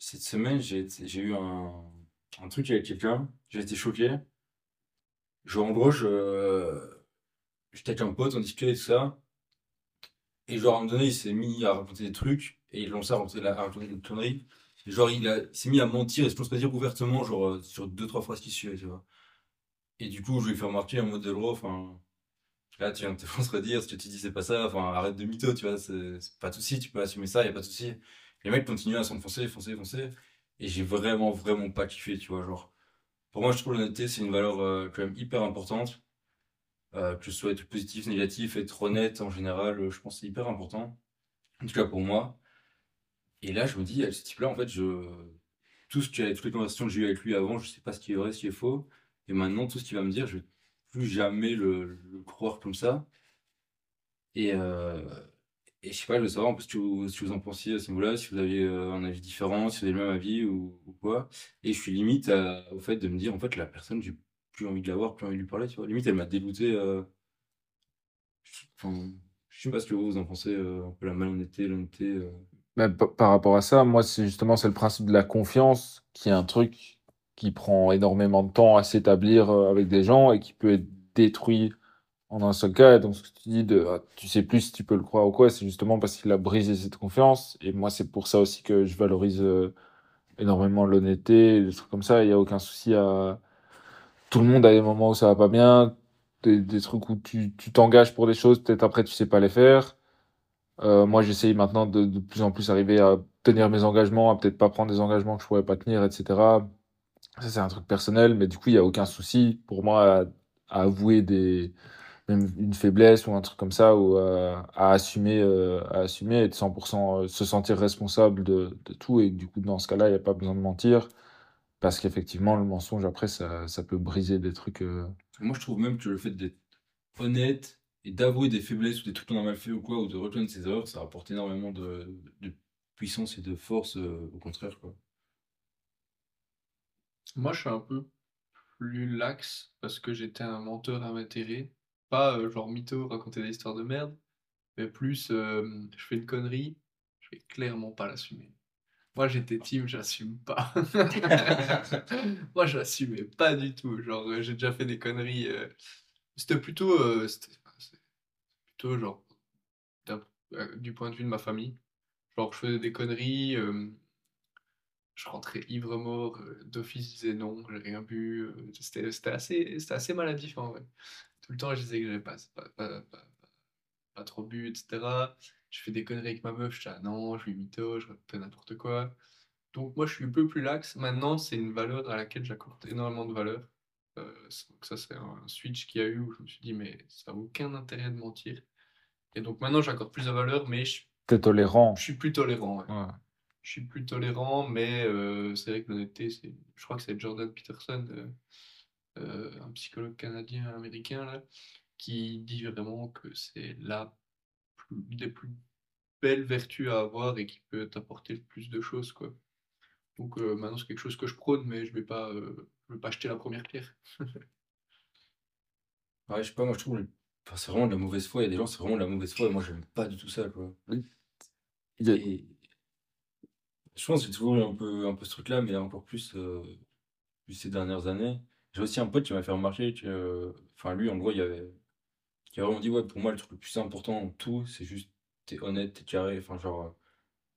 Cette semaine, j'ai eu un, truc avec quelqu'un, j'ai été choqué. Genre, en gros, je, j'étais avec un pote, on discutait et tout ça. Et genre, à un moment donné, il s'est mis à raconter des trucs, et il lançait à raconter, à raconter une connerie. Et genre, il, s'est mis à mentir, et je pense pas dire ouvertement, genre, euh, sur deux, trois phrases qui suivaient, tu vois. Et du coup, je lui ai fait remarquer en mode de gros, enfin, là, tu viens de te redire, ce que tu dis, c'est pas ça, enfin, arrête de mytho, tu vois, c'est pas de souci, tu peux assumer ça, y a pas de souci. Les mecs continuaient à s'enfoncer, foncer, foncer. Et j'ai vraiment, vraiment pas kiffé, tu vois. Genre, pour moi, je trouve l'honnêteté, c'est une valeur euh, quand même hyper importante. Euh, que ce soit être positif, négatif, être honnête en général, euh, je pense que c'est hyper important. En tout cas pour moi. Et là, je me dis, ce type-là, en fait, je... tout ce que, toutes les conversations que j'ai eues avec lui avant, je sais pas ce qui est vrai, ce qui est faux. Et maintenant, tout ce qu'il va me dire, je vais plus jamais le, croire comme ça. Et, et je sais pas, je veux savoir peu ce que vous, vous en pensiez à ce niveau-là, si vous aviez euh, un avis différent, si vous avez le même avis ou, ou quoi. Et je suis limite à- au fait de me dire, en fait, la personne, j'ai plus envie de la voir, plus envie de lui parler, tu vois. Limite, elle m'a dégoûté. euh, je- Enfin, je sais pas ce que vous, vous en pensez, euh, un peu la malhonnêteté, l'honnêteté. euh. Mais pa- par rapport à ça, moi, c'est justement c'est le principe de la confiance qui est un truc qui prend énormément de temps à s'établir euh, avec des gens et qui peut être détruit en un seul cas. Et donc, ce que tu dis de ah, tu sais plus si tu peux le croire ou quoi, c'est justement parce qu'il a brisé cette confiance. Et moi, c'est pour ça aussi que je valorise euh, énormément l'honnêteté, des trucs comme ça. Il n'y a aucun souci à. Tout le monde a des moments où ça va pas bien, des, trucs où tu t'engages pour des choses, peut-être après tu sais pas les faire. Euh, moi, j'essaye maintenant de, plus en plus arriver à tenir mes engagements, à peut-être pas prendre des engagements que je pourrais pas tenir, etc. Ça, c'est un truc personnel, mais du coup, il y a aucun souci pour moi à, avouer des, une faiblesse ou un truc comme ça, ou à, à assumer, euh, à assumer et de 100% se sentir responsable de, de tout. Et du coup, dans ce cas-là, il n'y a pas besoin de mentir, parce qu'effectivement, le mensonge, après, ça, ça peut briser des trucs. euh, Moi, je trouve même que le fait d'être honnête et d'avouer des faiblesses ou des trucs qu'on a mal fait ou quoi, ou de reconnaître ses erreurs, ça apporte énormément de, de puissance et de force, euh, au contraire, quoi. Moi, je suis un peu plus lax parce que j'étais un menteur invétéré. Pas euh, genre mytho, raconter des histoires de merde, mais plus euh, je fais une connerie, je vais clairement pas l'assumer. Moi, j'étais team, j'assume pas. Moi, j'assumais pas du tout. Genre, euh, j'ai déjà fait des conneries. euh, C'était plutôt, c'était c'est plutôt genre du point de vue de ma famille. Genre, je faisais des conneries. je rentrais ivre mort, euh, d'office je disais non, j'ai rien bu. euh, c'était c'était assez, c'était assez maladif en vrai. Tout le temps je disais que j'avais pas, pas, pas, pas, trop bu, etc. Je fais des conneries avec ma meuf, je dis ah non, je lui mytho, je racontais n'importe quoi. Donc moi je suis un peu plus lax. Maintenant c'est une valeur à laquelle j'accorde énormément de valeur. Euh, donc ça c'est un switch qu'il y a eu où je me suis dit mais ça n'a aucun intérêt de mentir. Et donc maintenant j'accorde plus de valeur mais je, T'es tolérant. je suis plus tolérant. ouais. Ouais. Je suis plus tolérant, mais euh, c'est vrai que l'honnêteté, je crois que c'est Jordan Peterson, euh, un psychologue canadien américain là, qui dit vraiment que c'est la plus, des plus belles vertus à avoir et qui peut t'apporter le plus de choses quoi. Donc euh, maintenant c'est quelque chose que je prône, mais je vais pas, euh, je vais pas acheter la première pierre. Ouais, je sais pas, moi, je trouve, enfin, c'est vraiment de la mauvaise foi. Il y a des gens, c'est vraiment de la mauvaise foi, et moi, j'aime pas du tout ça, quoi. Et je pense que j'ai toujours eu un peu, un peu ce truc-là, mais encore plus, euh, plus ces dernières années. J'ai aussi un pote qui m'a fait remarquer que, enfin, lui, en gros, il avait, qui a vraiment dit, ouais, pour moi, le truc le plus important en tout, c'est juste, t'es honnête, t'es carré, enfin, genre,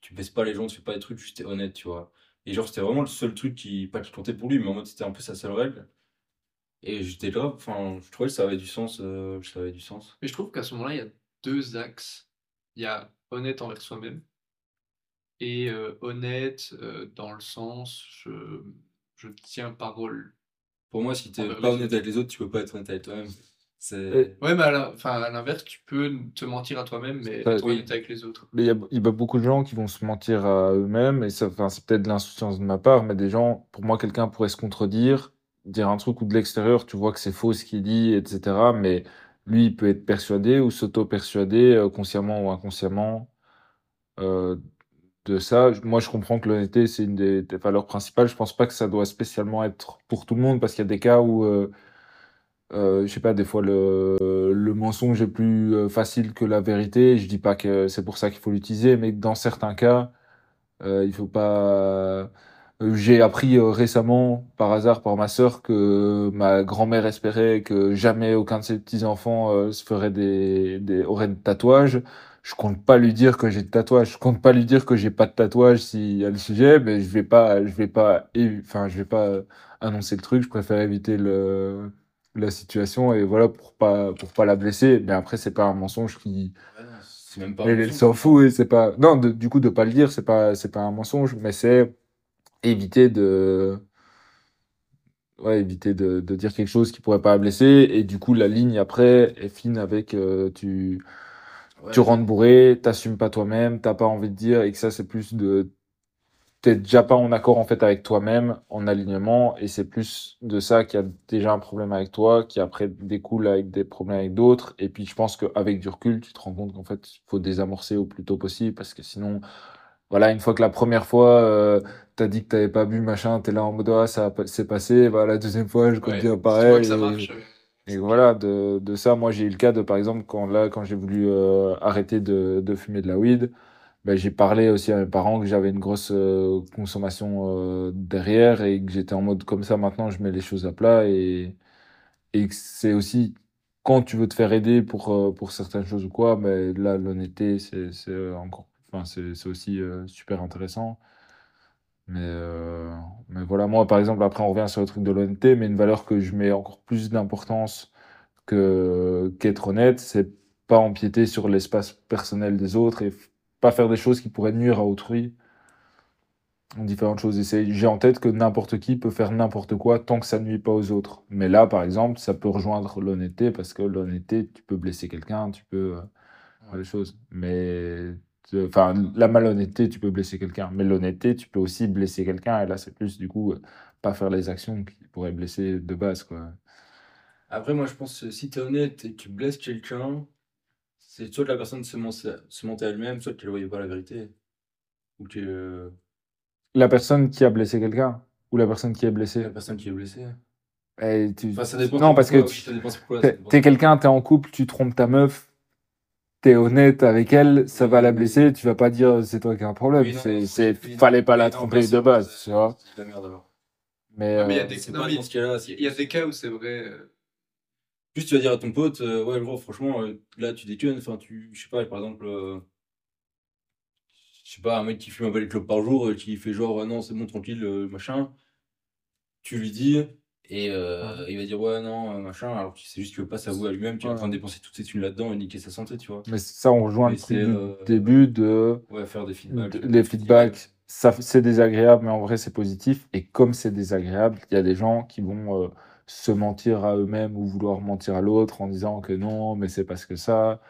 tu baisses pas les gens, tu fais pas des trucs, juste t'es honnête, tu vois. Et genre, c'était vraiment le seul truc qui, pas qui comptait pour lui, mais en mode, c'était un peu sa seule règle. Et j'étais là, enfin, je trouvais que ça avait du sens, euh, ça avait du sens. Mais je trouve qu'à ce moment-là, il y a deux axes. Il y a honnête envers soi-même et euh, honnête euh, dans le sens je, je tiens parole Pour moi, si t'es Envers pas honnête avec les autres, tu peux pas être honnête avec toi-même. Ouais, mais à l'inverse, tu peux te mentir à toi-même, mais être oui. honnête avec les autres. Mais il y a, il y a beaucoup de gens qui vont se mentir à eux-mêmes, et ça, enfin, c'est peut-être de l'insouciance de ma part, mais des gens, pour moi, quelqu'un pourrait se contredire, dire un truc ou de l'extérieur, tu vois que c'est faux ce qu'il dit, etc. Mais lui, il peut être persuadé ou s'auto-persuader, euh, consciemment ou inconsciemment, euh, de ça. Moi, je comprends que l'honnêteté, c'est une des, valeurs principales. Je pense pas que ça doit spécialement être pour tout le monde, parce qu'il y a des cas où, euh, euh, je sais pas, des fois le, mensonge est plus euh, facile que la vérité. Je dis pas que c'est pour ça qu'il faut l'utiliser, mais dans certains cas, Euh, il faut pas. Euh, J'ai appris euh, récemment, par hasard, par ma sœur, que ma grand-mère espérait que jamais aucun de ses petits-enfants se ferait des, aurait de tatouages. Je compte pas lui dire que j'ai de tatouages. Je compte pas lui dire que j'ai pas de tatouages s'il y a le sujet, mais je vais pas, je vais pas, enfin, je vais pas euh, annoncer le truc. Je préfère éviter le, la situation et voilà pour pas, pour pas la blesser. Mais après, c'est pas un mensonge qui, même pas. elle, s'en fout et c'est pas, non, de- du coup, de pas le dire, c'est pas, c'est pas un mensonge, mais c'est éviter de, ouais, éviter de, de dire quelque chose qui pourrait pas blesser. Et du coup, la ligne après est fine avec, euh, tu, Ouais. tu rentres bourré, t'assumes pas toi-même, t'as pas envie de dire, et que ça, c'est plus de, t'es déjà pas en accord, en fait, avec toi-même, en alignement, et c'est plus de ça qu'il y a déjà un problème avec toi, qui après découle avec des problèmes avec d'autres. Et puis, je pense qu'avec du recul, tu te rends compte qu'en fait, il faut désamorcer au plus tôt possible, parce que sinon, voilà, une fois que la première fois, euh, t'as dit que t'avais pas bu, machin, t'es là en mode, ah, ça c'est passé, bah, la deuxième fois, je compte Ouais, pareil. que ça marche. et voilà, de, de ça, moi j'ai eu le cas de, par exemple, quand là, quand j'ai voulu euh, arrêter de, de fumer de la weed, ben, j'ai parlé aussi à mes parents que j'avais une grosse euh, consommation euh, derrière et que j'étais en mode comme ça, maintenant je mets les choses à plat et, et c'est aussi quand tu veux te faire aider pour, pour certaines choses ou quoi, mais là l'honnêteté c'est encore, enfin c'est aussi super intéressant. Mais, euh, mais voilà, moi par exemple, après on revient sur le truc de l'honnêteté, mais une valeur que je mets encore plus d'importance que qu'être honnête, c'est pas empiéter sur l'espace personnel des autres et pas faire des choses qui pourraient nuire à autrui en différentes choses. J'ai en tête que n'importe qui peut faire n'importe quoi tant que ça nuit pas aux autres. Mais là, par exemple, ça peut rejoindre l'honnêteté parce que l'honnêteté, tu peux blesser quelqu'un, tu peux euh, faire des choses. Mais enfin, la malhonnêteté, tu peux blesser quelqu'un. Mais l'honnêteté, tu peux aussi blesser quelqu'un. Et là, c'est plus du coup euh, pas faire les actions qui pourraient blesser de base, quoi. Après, moi, je pense que si t'es honnête et que tu blesses quelqu'un, c'est soit que la personne se, ment- se mentait à elle-même, soit qu'elle voyait pas la vérité. Ou que euh, La personne qui a blessé quelqu'un ou la personne qui est blessée. la personne qui est blessée. Tu- Enfin, ça dépend. Non, parce que tu- ça dépend c'est pourquoi, ça t'es dépend. t'es quelqu'un, t'es en couple, tu trompes ta meuf, t'es honnête avec elle, ça va la blesser, tu vas pas dire c'est toi qui as un problème. Oui, c'est, fallait pas la tromper de base, tu vois. C'est de la merde alors. Mais, il y a euh, des- Il y a cas où c'est vrai. euh, Juste, tu vas dire à ton pote, euh, ouais, gros, franchement, euh, là, tu déconnes. Enfin, tu, je sais pas, par exemple, euh, je sais pas, un mec qui fume un balai de clope par jour, euh, qui fait genre, ah non, c'est bon, tranquille, euh, machin. Tu lui dis, et euh, il va dire, ouais, non, euh, machin. Alors, c'est juste qu'il veut pas s'avouer à lui-même qu'il est en train de dépenser toutes ses thunes là-dedans et niquer sa santé, tu vois. mais ça, on rejoint Mais le du euh, début de, Ouais, faire des feedbacks. de- les feedbacks. Ça, c'est désagréable, mais en vrai, c'est positif. Et comme c'est désagréable, il y a des gens qui vont euh, se mentir à eux-mêmes ou vouloir mentir à l'autre en disant que non, mais c'est parce que ça,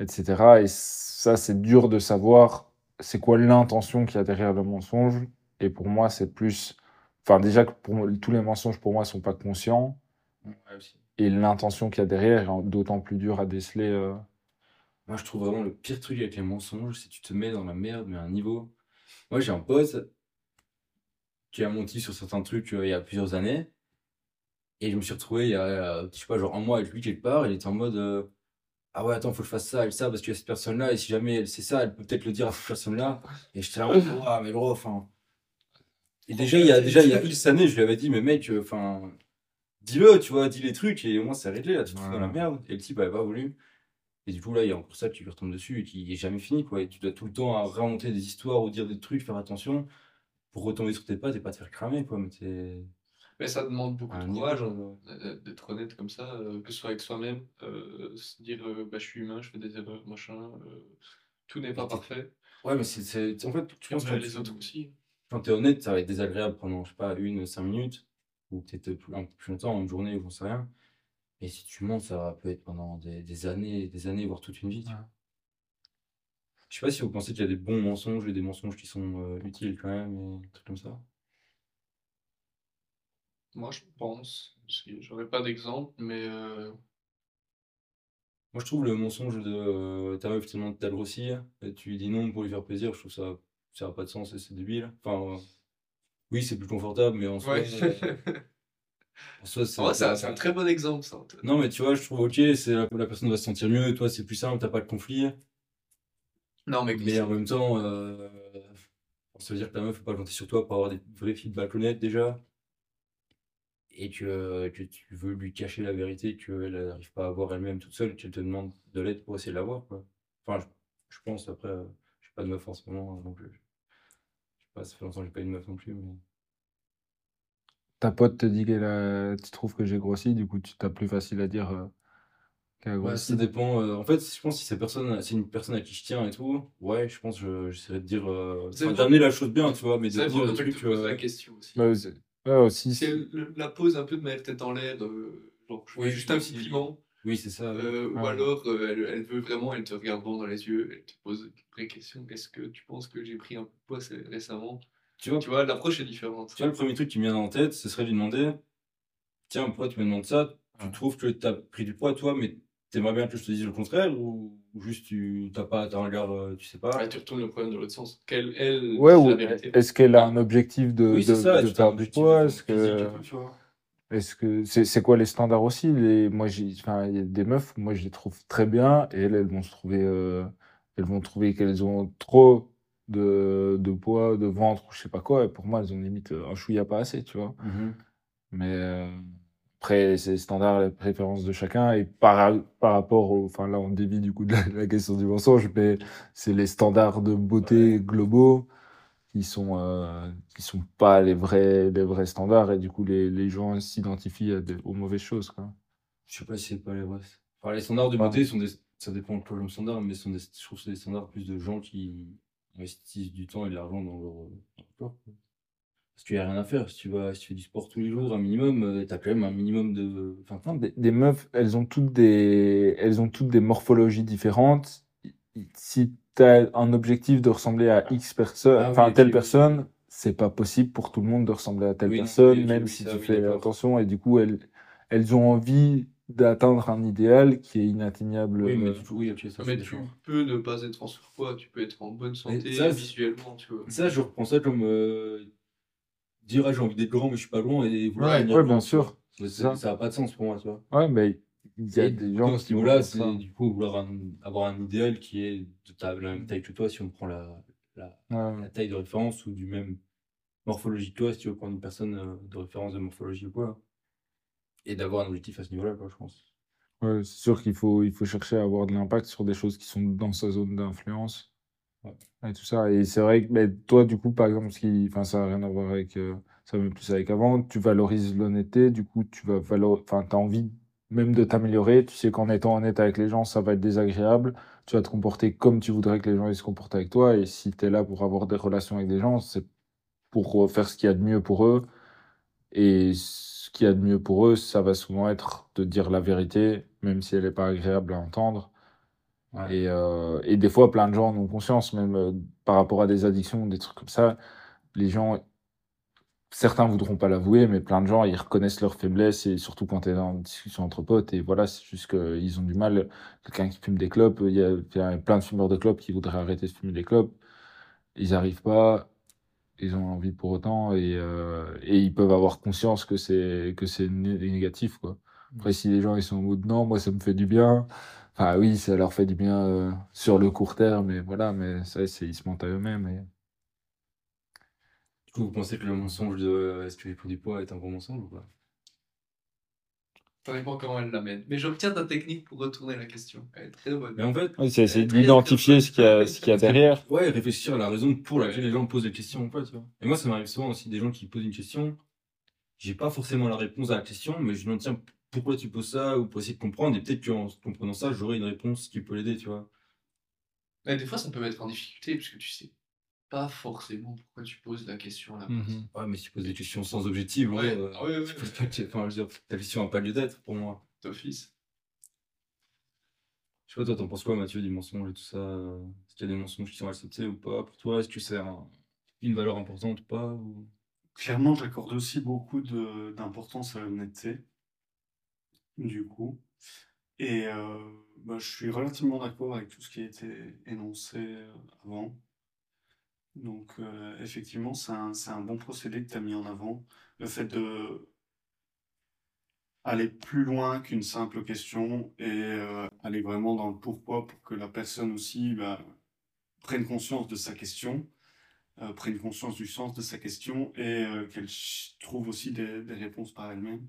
etc. Et ça, c'est dur de savoir c'est quoi l'intention qu'il y a derrière le mensonge. Et pour moi, c'est plus. Enfin, déjà, que pour tous les mensonges, pour moi, sont pas conscients. Ouais, aussi. Et l'intention qu'il y a derrière est d'autant plus dur à déceler. euh. Moi, je trouve vraiment le pire truc avec les mensonges, c'est que tu te mets dans la merde, mais à un niveau. Moi, j'ai un pote qui a menti sur certains trucs euh, il y a plusieurs années. Et je me suis retrouvé il y a, euh, je sais pas, genre un mois avec lui quelque part. Il était en mode euh, Ah ouais, attends, faut que je fasse ça et ça parce qu'il y a cette personne-là. Et si jamais elle sait ça, elle peut peut-être le dire à cette personne-là. Et j'étais là, ah, mais gros, enfin. Et déjà, il y a, déjà, il y a X années, je lui avais dit, mais mec, euh, enfin. dis-le, tu vois, dis les trucs et au moins c'est réglé. Là, tu te fous dans la Ouais. merde. Et le type avait pas voulu. Et du coup, là, il y a encore ça qui lui retombe dessus et qui est jamais fini, quoi. Et tu dois tout le temps remonter des histoires ou dire des trucs, faire attention pour retomber sur tes pattes et pas te faire cramer, quoi. Mais Mais ça demande beaucoup à de courage hein, euh, d'être honnête comme ça, euh, que ce soit avec soi-même, euh, se dire euh, bah, je suis humain, je fais des erreurs, machin. euh, tout n'est pas parfait. Ouais, mais c'est, en fait, je Et pense que les tu- autres aussi. Quand t'es honnête, ça va être désagréable pendant, je sais pas, une, cinq minutes, ou peut-être plus, un peu plus longtemps, une journée, ou j'en sais rien. Et si tu mens, ça peut être pendant des, des années, des années, voire toute une vie. tu vois. Ouais. Je sais pas si vous pensez qu'il y a des bons mensonges et des mensonges qui sont euh, utiles quand même, et des trucs comme ça. Moi, je pense, j'aurais pas d'exemple, mais euh, Moi, je trouve le mensonge de euh, ta meuf tellement t'as grossir, et tu lui dis non pour lui faire plaisir, je trouve ça, ça n'a pas de sens et c'est débile. Enfin, euh, oui, c'est plus confortable, mais en soi, ouais. euh, en soi, c'est un- très bon exemple, ça. Non, mais tu vois, je trouve ok, c'est la, la personne va se sentir mieux, toi, c'est plus simple, t'as pas de conflit. Non, mais Mais en même temps, euh, Ça veut dire que ta meuf peut pas compter sur toi pour avoir des vrais feedbacks honnêtes déjà. Et que, que tu veux lui cacher la vérité qu'elle n'arrive pas à voir elle-même toute seule, qu'elle te demande de l'aide pour essayer de la voir. Quoi. Enfin, je, je pense, après, euh, je pas de meuf en ce moment. Je sais pas, ça fait longtemps que j'ai pas eu de meuf non plus. Mais... Ta pote te dit qu'elle a... tu trouves que j'ai grossi, du coup, tu t'as plus facile à dire euh, qu'elle a Ouais, grossi. ça dépend. euh, en fait, je pense que si c'est personne, c'est une personne à qui je tiens et tout, ouais, je pense que je- j'essaierai de dire. euh, Ça enfin, d'amener la chose bien, tu vois, mais de dire te poses euh, la question aussi. Ouais, c'est- ouais, aussi. Le- la pose un peu de manière tête en l'air, euh, genre je Oui, juste un aussi. compliment, Oui, c'est ça. ouais. euh, ou alors euh, elle, elle veut vraiment, elle te regarde droit dans les yeux, elle te pose une vraie question. Est-ce que tu penses que j'ai pris un peu de poids récemment? Tu vois, Tu vois, l'approche est différente. tu vois, le premier truc qui me vient en tête, ce serait de lui demander Tiens, pourquoi tu me demandes ça? Tu trouves que tu as pris du poids, toi, mais t'aimerais bien que je te dise le contraire Ou, juste tu t'as pas t'as un regard, euh, tu sais pas? Ouais, tu retournes le problème de l'autre sens. Qu'elle, elle, Ouais, dit ou la vérité. est-ce qu'elle a un objectif de, Oui, de, ça. perdre du poids? Est-ce que, tout, tu vois. Est-ce que, c'est, c'est quoi les standards aussi? Les, moi, j'ai, enfin, il y a des meufs, moi, je les trouve très bien, et elles, elles vont se trouver, euh, elles vont trouver qu'elles ont trop de, de poids, de ventre, ou je sais pas quoi, et pour moi, elles ont limite euh, un chouïa pas assez, tu vois? Mhm. Mais euh, après, c'est les standards, les préférences de chacun. Et par, par rapport au. Enfin, là, on dévie du coup de la, de la question du mensonge, mais c'est les standards de beauté globaux qui sont, euh, qui sont pas les vrais, les vrais standards. Et du coup, les, les gens s'identifient aux mauvaises choses. Quoi. Je sais pas si c'est pas les vrais. Enfin, les standards de Ouais. beauté sont des. Ça dépend de quoi le standard, mais sont des... je trouve que c'est des standards plus de gens qui investissent du temps et de l'argent dans leur, dans leur corps. quoi. Parce qu'il n'y a rien à faire. Si tu, vas, si tu fais du sport tous les jours, un minimum, tu as quand même un minimum de. Enfin, Non, des, des meufs, elles ont toutes des, elles ont toutes des morphologies différentes. Si tu as un objectif de ressembler à X personne, Ah oui, enfin, telle oui. personne, c'est pas possible pour tout le monde de ressembler à telle Oui, personne, oui, même oui, si ça, tu oui, fais attention. Et du coup, elles, elles ont envie d'atteindre un idéal qui est inatteignable. oui, mais euh, du coup, oui, ça Mais tu peux ne pas être en surpoids, tu peux être en bonne santé ça, visuellement, tu vois. Ça, je reprends ça comme euh, dire ah, j'ai envie d'être grand, mais je suis pas grand, et vouloir Ouais, ouais, bien tu sûr. Ça n'a pas de sens pour moi, tu vois. Ouais, mais il y a des gens ce qui niveau-là, faire c'est du coup vouloir un- avoir un idéal qui est de ta, la même taille que toi, si on prend la, la, Ouais. la taille de référence ou du même morphologie que toi, si tu veux prendre une personne euh, de référence de morphologie ou quoi. Et d'avoir un objectif à ce niveau-là, quoi, je pense. Ouais, c'est sûr qu'il faut, il faut chercher à avoir de l'impact sur des choses qui sont dans sa zone d'influence. Ouais. Et tout ça. Et c'est vrai que mais toi, du coup, par exemple, ce qui, enfin, ça n'a rien à voir avec, euh, ça va plus avec avant, tu valorises l'honnêteté, du coup, tu vas enfin, t'as envie même de t'améliorer. Tu sais qu'en étant honnête avec les gens, ça va être désagréable. Tu vas te comporter comme tu voudrais que les gens ils se comportent avec toi. Et si tu es là pour avoir des relations avec des gens, c'est pour faire ce qu'il y a de mieux pour eux. Et ce qu'il y a de mieux pour eux, ça va souvent être de dire la vérité, même si elle n'est pas agréable à entendre. Ouais. Et, euh, et des fois, plein de gens en ont conscience, même euh, par rapport à des addictions, des trucs comme ça. Les gens, certains voudront pas l'avouer, mais plein de gens, ils reconnaissent leurs faiblesses, et surtout quand tu es dans une discussion entre potes. Et voilà, c'est juste qu'ils ont du mal. Quelqu'un qui fume des clopes, il y, a, il y a plein de fumeurs de clopes qui voudraient arrêter de fumer des clopes. Ils n'arrivent pas, ils ont envie pour autant, et, euh, et ils peuvent avoir conscience que c'est que c'est né- négatif, quoi. Après, si les gens ils sont en mode non, moi ça me fait du bien. Enfin oui, ça leur fait du bien euh, sur le court terme, mais voilà, mais ça ils se mentent à eux-mêmes. Et... Vous pensez que le mensonge de euh, est-ce que j'ai pris du poids est un bon mensonge ou pas? Ça dépend comment elle l'amène. Mais j'obtiens ta technique pour retourner la question. Elle est très bonne. Mais en fait, Oui, c'est essayer d'identifier ce qu'il y a, ce qu'il y a derrière. ouais, réfléchir à la raison pour laquelle Ouais. les gens posent des questions ou pas, tu vois. Et moi, ça m'arrive souvent aussi des gens qui posent une question. J'ai pas forcément la réponse à la question, mais je me demande, tiens, pourquoi tu poses ça ou pour essayer de comprendre. Et peut-être qu'en comprenant ça, j'aurai une réponse qui peut l'aider, tu vois. Mais des fois, ça peut mettre en difficulté parce que tu sais pas forcément pourquoi tu poses la question à la place. Mhm. Ouais, mais si tu poses des questions sans objectif, Ouais, ouais, euh, ah pas de- enfin, je veux dire, ta question n'a pas lieu d'être pour moi. D'office. Je sais pas, toi, t'en penses quoi, Mathieu, du mensonge et tout ça euh, Est-ce qu'il y a des mensonges qui sont acceptés ou pas pour toi? Est-ce que c'est un- une valeur importante ou pas ou... Clairement, j'accorde aussi beaucoup de- d'importance à l'honnêteté, du coup. Et euh, bah, je suis relativement d'accord avec tout ce qui a été énoncé euh, avant. Donc, euh, effectivement, c'est un, c'est un bon procédé que tu as mis en avant. Le fait de aller plus loin qu'une simple question et euh, aller vraiment dans le pourquoi pour que la personne aussi bah, prenne conscience de sa question euh, prenne conscience du sens de sa question et qu'elle trouve aussi des, des réponses par elle-même.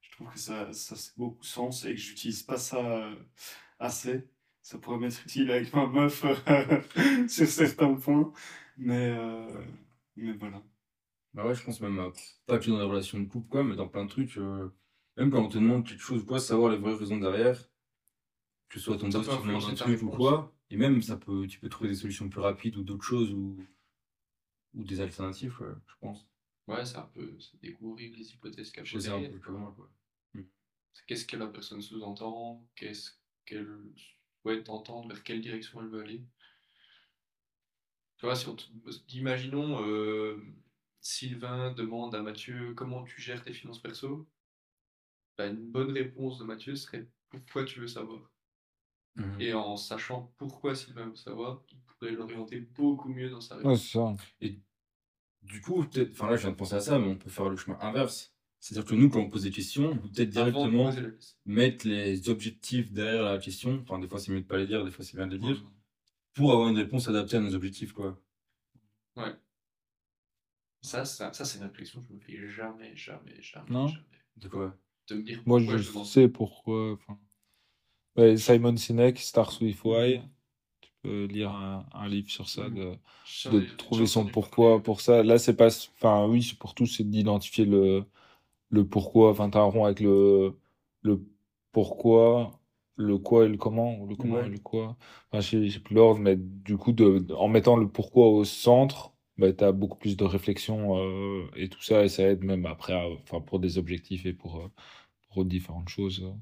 Je trouve que ça, ça c'est beaucoup de sens et que j'utilise pas ça assez. Ça pourrait m'être utile avec ma meuf sur certains points, mais, euh, mais voilà. Bah ouais, je pense même, pas que dans les relations de couple, quoi, mais dans plein de trucs, euh, même quand on te demande quelque chose ou quoi, savoir les vraies raisons derrière, que ce soit ton boss qui te demande un truc ou quoi, et même ça peut, tu peux trouver des solutions plus rapides ou d'autres choses ou, ou des alternatives, je pense. Ouais, c'est un peu c'est découvrir les hypothèses qu'a Choisir un peu comme moi, quoi. C'est Qu'est-ce que la personne sous-entend? Qu'est-ce qu'elle souhaite entendre? Vers quelle direction elle veut aller? Tu vois, si on te- imaginons euh, Sylvain demande à Mathieu comment tu gères tes finances perso, bah, une bonne réponse de Mathieu serait pourquoi tu veux savoir? Mhm. Et en sachant pourquoi Sylvain veut savoir, il pourrait l'orienter beaucoup mieux dans sa réponse. ça. Du coup, peut-être, enfin là, je viens de penser à ça, mais on peut faire le chemin inverse. C'est-à-dire que nous, quand on pose des questions, on peut peut-être directement mettre les objectifs derrière la question. Enfin, des fois, c'est mieux de pas les dire, des fois, c'est bien de les dire. Pour avoir une réponse adaptée à nos objectifs, quoi. Ça, ça, ça c'est une réflexion que je me fais jamais, jamais, jamais, Non. jamais. De quoi? De me dire Moi, je demande sais pourquoi. Ouais, Simon Sinek, Stars with Why. Tu peux lire un, un livre sur ça, Mhm. de, trouver son pourquoi pour ça. Là, c'est pas. Enfin, oui, c'est pour tout, c'est d'identifier le, le pourquoi. Enfin, t'as un rond avec le, le pourquoi, le quoi et le comment, ou le comment Ouais. et le quoi. Enfin, j'ai j'ai plus l'ordre, mais du coup, de, en mettant le pourquoi au centre, bah, t'as beaucoup plus de réflexion euh, et tout ça, et ça aide même après, à- pour des objectifs et pour, euh, pour différentes choses. euh.